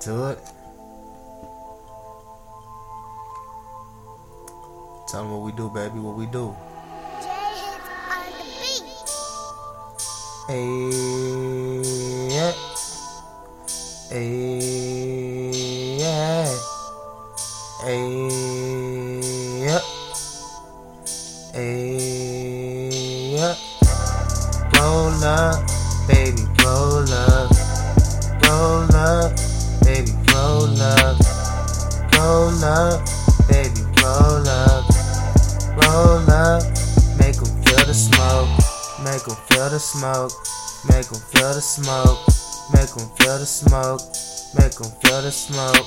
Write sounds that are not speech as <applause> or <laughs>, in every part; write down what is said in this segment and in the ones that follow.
to it. Tell them what we do, baby, what we do. Hey, yeah. Hey, yeah. Hey, yeah. Hey, yeah. Roll up, Make 'em feel the smoke. Make 'em feel the smoke. Make 'em feel the smoke. Make 'em feel the smoke.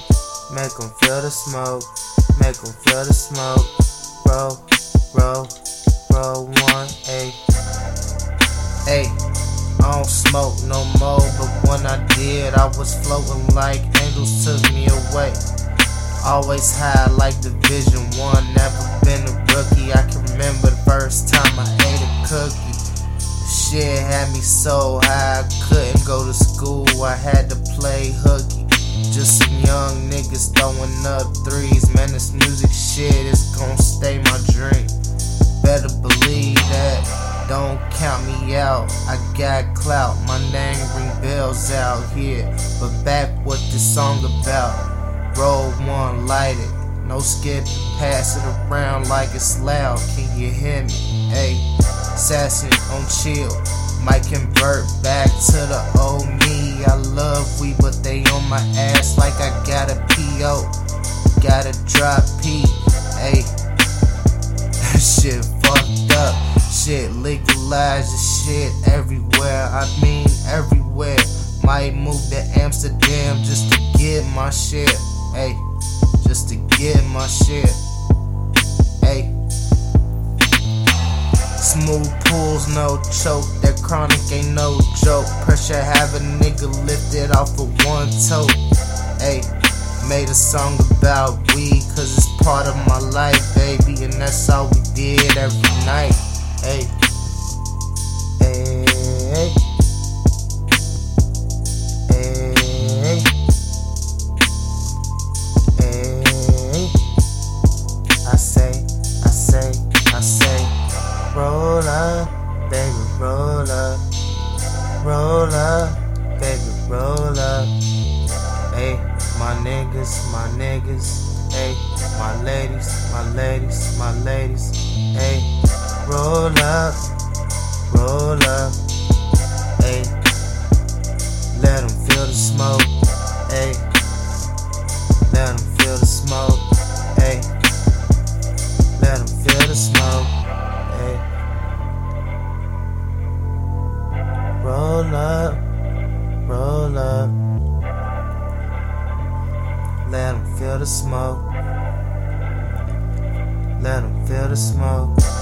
Make 'em feel the smoke. Make 'em feel the smoke. Roll, roll, roll one, ayy. Ayy, I don't smoke no more, but when I did, I was floating like angels took me away. Always high like Division One, never been Shit had me so high, I couldn't go to school. I had to play hooky. Just some young niggas throwing up threes. Man, this music shit is gon' stay my dream. Better believe that. Don't count me out. I got clout. My name ring bells out here. But back what this song about. Roll one, light it. No skip, pass it around like it's loud. Can you hear me? Hey, assassin on chill. Might convert back to the old me. I love we, but they on my ass like I got a PO. Gotta drop P. Hey, that <laughs> shit fucked up. Shit legalized the shit everywhere. I mean everywhere. Might move to Amsterdam just to get my shit. Hey, just to get my shit. Smooth pulls, no choke. That chronic ain't no joke. Pressure have a nigga lifted off of one toe. Hey, made a song about weed, cause it's part of my life, baby. And that's all we did every night. Hey, baby, roll up, roll up, baby, roll up. Hey, my niggas, my niggas, hey, my ladies, my ladies, my ladies, hey, roll up, roll up, Let 'em feel the smoke. Let 'em feel the smoke.